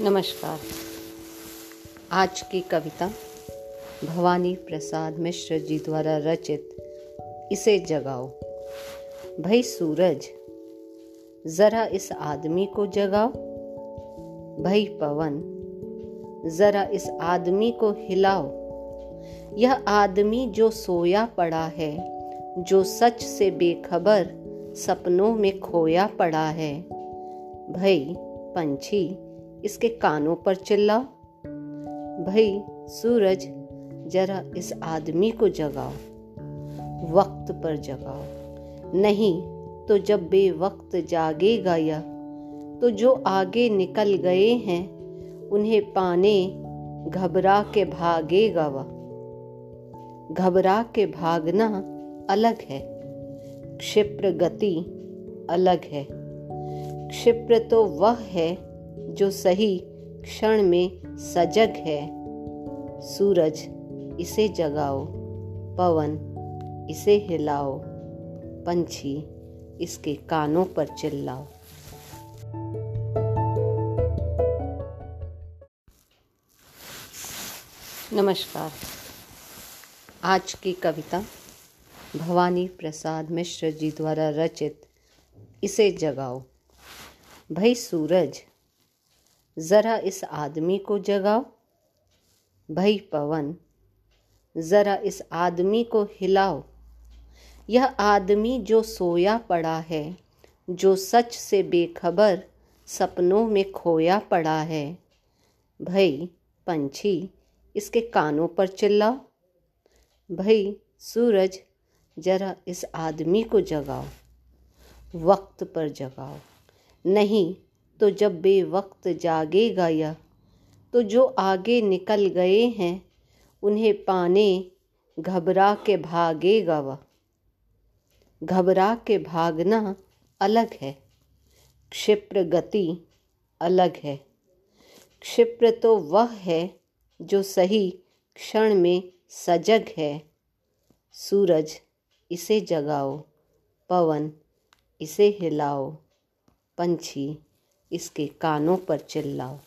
नमस्कार। आज की कविता भवानी प्रसाद मिश्र जी द्वारा रचित, इसे जगाओ। भाई सूरज, जरा इस आदमी को जगाओ। भाई पवन, जरा इस आदमी को हिलाओ। यह आदमी जो सोया पड़ा है, जो सच से बेखबर सपनों में खोया पड़ा है। भाई पंछी इसके कानों पर चिल्लाओ। भाई सूरज, जरा इस आदमी को जगाओ। वक्त पर जगाओ। नहीं तो जब बेवक्त जागेगा या तो जो आगे निकल गए हैं, उन्हें पाने घबरा के भागेगा वह। घबरा के भागना अलग है। क्षिप्र गति अलग है। क्षिप्र तो वह है जो सही क्षण में सजग है, सूरज इसे जगाओ, पवन इसे हिलाओ, पंछी इसके कानों पर चिल्लाओ। नमस्कार। आज की कविता भवानी प्रसाद मिश्र जी द्वारा रचित, इसे जगाओ। भाई सूरज ज़रा इस आदमी को जगाओ। भाई पवन, ज़रा इस आदमी को हिलाओ। यह आदमी जो सोया पड़ा है, जो सच से बेखबर सपनों में खोया पड़ा है। भई पंछी, इसके कानों पर चिल्लाओ। भाई सूरज, जरा इस आदमी को जगाओ। वक्त पर जगाओ। नहीं तो जब बेवक्त जागेगा यह तो जो आगे निकल गए हैं, उन्हें पाने घबरा के भागेगा वह। घबरा के भागना अलग है, क्षिप्र गति अलग है। क्षिप्र तो वह है जो सही क्षण में सजग है। सूरज, इसे जगाओ, पवन, इसे हिलाओ, पंछी। इसके कानों पर चिल्लाओ।